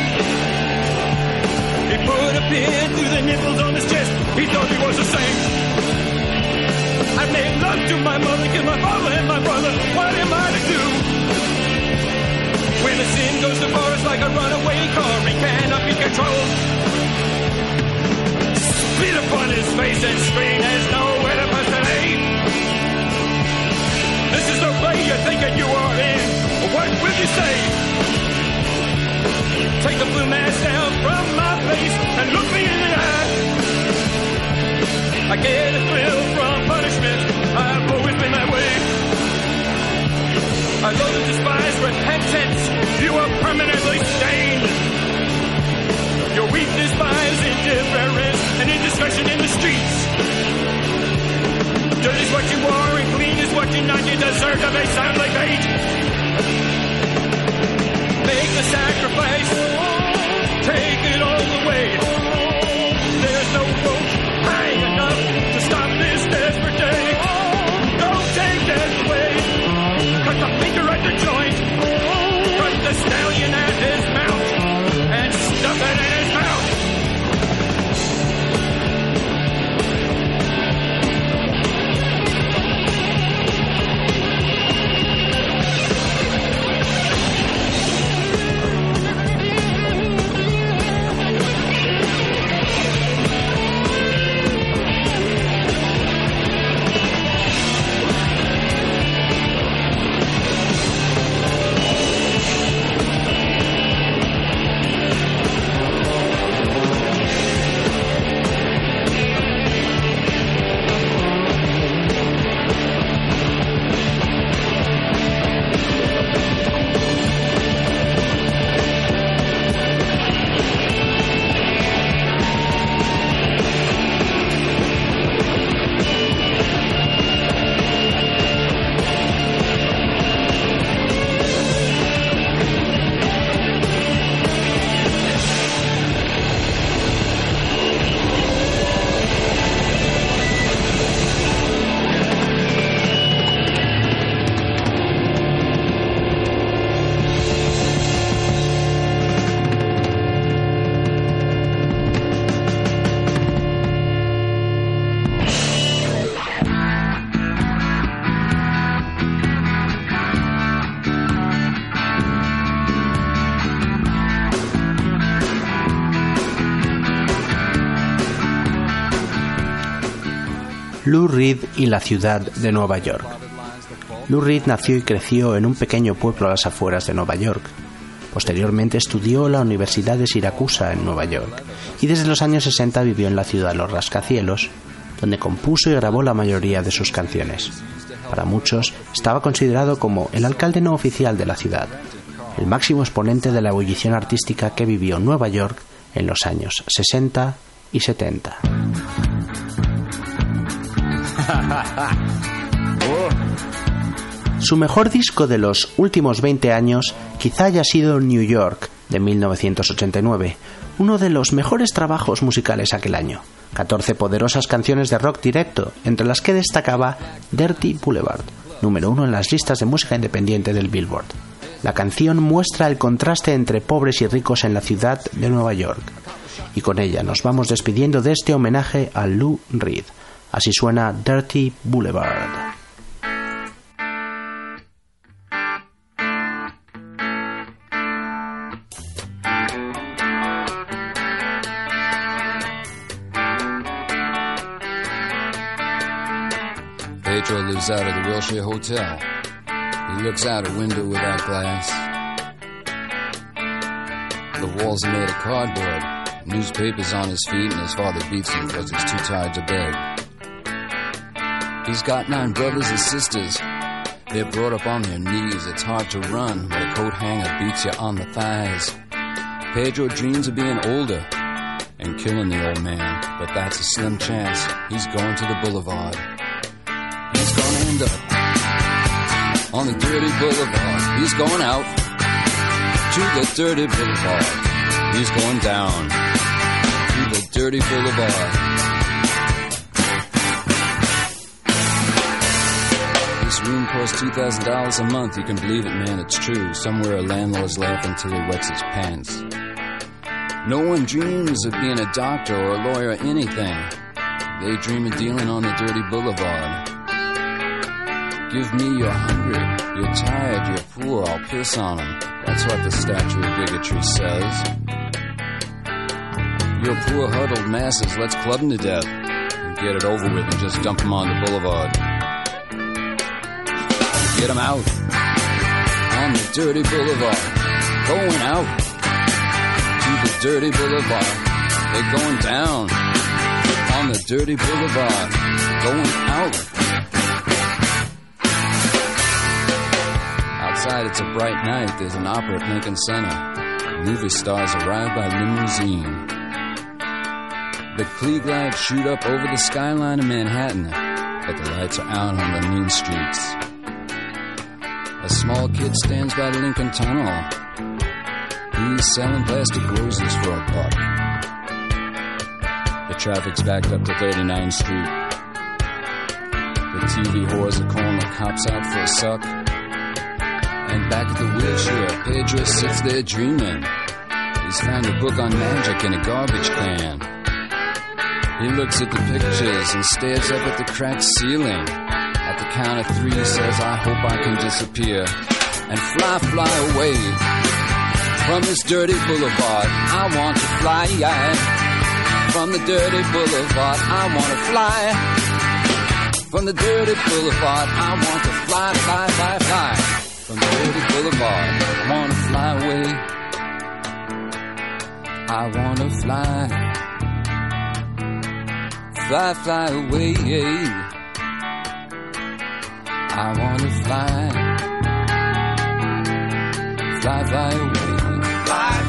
He put a pin through the nipples on his chest. He thought he was the same. I made love to my mother, killed my father and my brother. What am I to do? Sin goes to forest like a runaway car, it cannot be controlled. Spit upon his face and scream, there's nowhere to pass the lane. This is the way you're thinking you are in. What will you say? Take the blue mask down from my face and look me in the eye. I get a thrill from punishment. I've always been that way. I love and despise repentance. You are permanently stained. Your weakness buys indifference and indiscretion in the streets. Dirt is what you are and clean is what you're not. You deserve to be soundly bait. Make the sacrifice. Take it all away. There's no rope high enough to stop this desperate day. Don't take death away. Cut the finger at the joint. Oh, Cut the stallion at his mouth. Reed y la ciudad de Nueva York. Lou Reed nació y creció en un pequeño pueblo a las afueras de Nueva York. Posteriormente estudió en la Universidad de Siracusa en Nueva York y desde los años 60 vivió en la ciudad de los rascacielos, donde compuso y grabó la mayoría de sus canciones. Para muchos estaba considerado como el alcalde no oficial de la ciudad, el máximo exponente de la ebullición artística que vivió Nueva York en los años 60 y 70. [LAUGHS] Su mejor disco de los últimos 20 años quizá haya sido New York de 1989, uno de los mejores trabajos musicales aquel año. 14 poderosas canciones de rock directo, entre las que destacaba Dirty Boulevard, número uno en las listas de música independiente del Billboard. La canción muestra el contraste entre pobres y ricos en la ciudad de Nueva York. Y con ella nos vamos despidiendo de este homenaje a Lou Reed. Así suena Dirty Boulevard. Pedro lives out of the Wilshire Hotel. He looks out a window without glass. The walls are made of cardboard. Newspapers on his feet, and his father beats him because he's too tired to beg. He's got nine brothers and sisters. They're brought up on their knees. It's hard to run, but a coat hanger beats you on the thighs. Pedro dreams of being older and killing the old man, but that's a slim chance. He's going to the boulevard. He's gonna end up on the dirty boulevard. He's going out to the dirty boulevard. He's going down to the dirty boulevard. Room costs two thousand dollars a month. You can believe it, man. It's true. Somewhere a landlord's laughing till he wets his pants. No one dreams of being a doctor or a lawyer or anything. They dream of dealing on the dirty boulevard. Give me you're hungry, you're tired, you're poor, I'll piss on them. That's what the statue of bigotry says. Your poor huddled masses, let's club them to death. And get it over with and just dump them on the boulevard. Get out on the dirty boulevard. Going out to the dirty boulevard. They're going down on the dirty boulevard. Going out. Outside, it's a bright night. There's an opera at Lincoln Center. Movie stars arrive by limousine. The Klieg lights shoot up over the skyline of Manhattan, but the lights are out on the mean streets. A small kid stands by the Lincoln Tunnel. He's selling plastic roses for a buck. The traffic's backed up to 39th Street. The TV whores are calling the cops out for a suck. And back at the wheelchair, Pedro sits there dreaming. He's found a book on magic in a garbage can. He looks at the pictures and stares up at the cracked ceiling. The count of three, says, I hope I can disappear and fly, fly away from this dirty boulevard. I want to fly from the dirty boulevard. I want to fly from the dirty boulevard. I want to fly, fly, fly, fly from the dirty boulevard. I want to fly away. I want to fly, fly, fly away. I want to fly, fly, fly away. Fly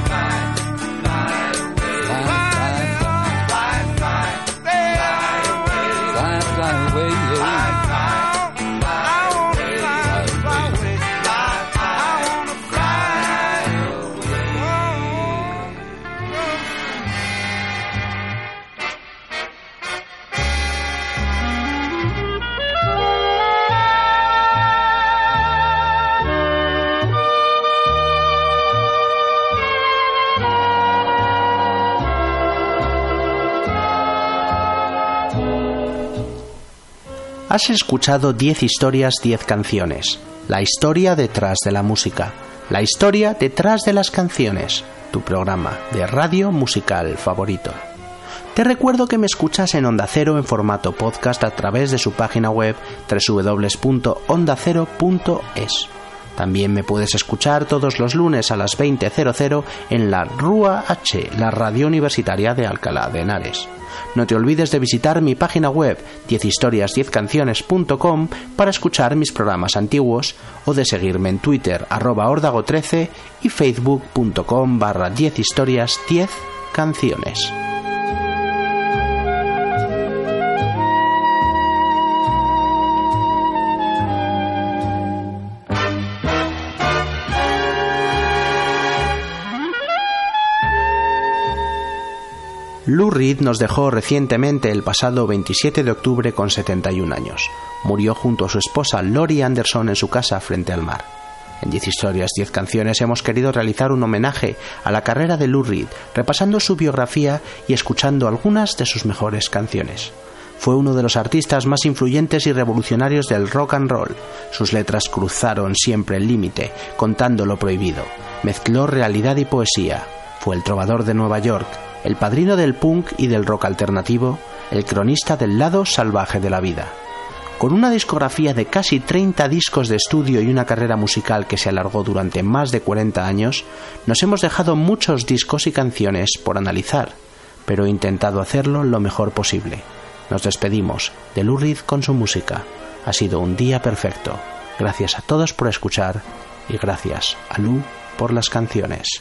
Has escuchado 10 historias, 10 canciones. La historia detrás de la música. La historia detrás de las canciones. Tu programa de radio musical favorito. Te recuerdo que me escuchas en Onda Cero en formato podcast a través de su página web www.ondacero.es. También me puedes escuchar todos los lunes a las 20.00 en la RUA H, la radio universitaria de Alcalá de Henares. No te olvides de visitar mi página web 10historias10canciones.com para escuchar mis programas antiguos o de seguirme en Twitter arroba ordago13 y facebook.com barra 10historias10 Lou Reed nos dejó recientemente el pasado 27 de octubre con 71 años. Murió junto a su esposa Lori Anderson en su casa frente al mar. En 10 historias, 10 canciones hemos querido realizar un homenaje a la carrera de Lou Reed, repasando su biografía y escuchando algunas de sus mejores canciones. Fue uno de los artistas más influyentes y revolucionarios del rock and roll. Sus letras cruzaron siempre el límite, contando lo prohibido. Mezcló realidad y poesía. Fue el trovador de Nueva York, el padrino del punk y del rock alternativo, el cronista del lado salvaje de la vida. Con una discografía de casi 30 discos de estudio y una carrera musical que se alargó durante más de 40 años, nos hemos dejado muchos discos y canciones por analizar, pero he intentado hacerlo lo mejor posible. Nos despedimos de Lou Reed con su música. Ha sido un día perfecto. Gracias a todos por escuchar y gracias a Lou por las canciones.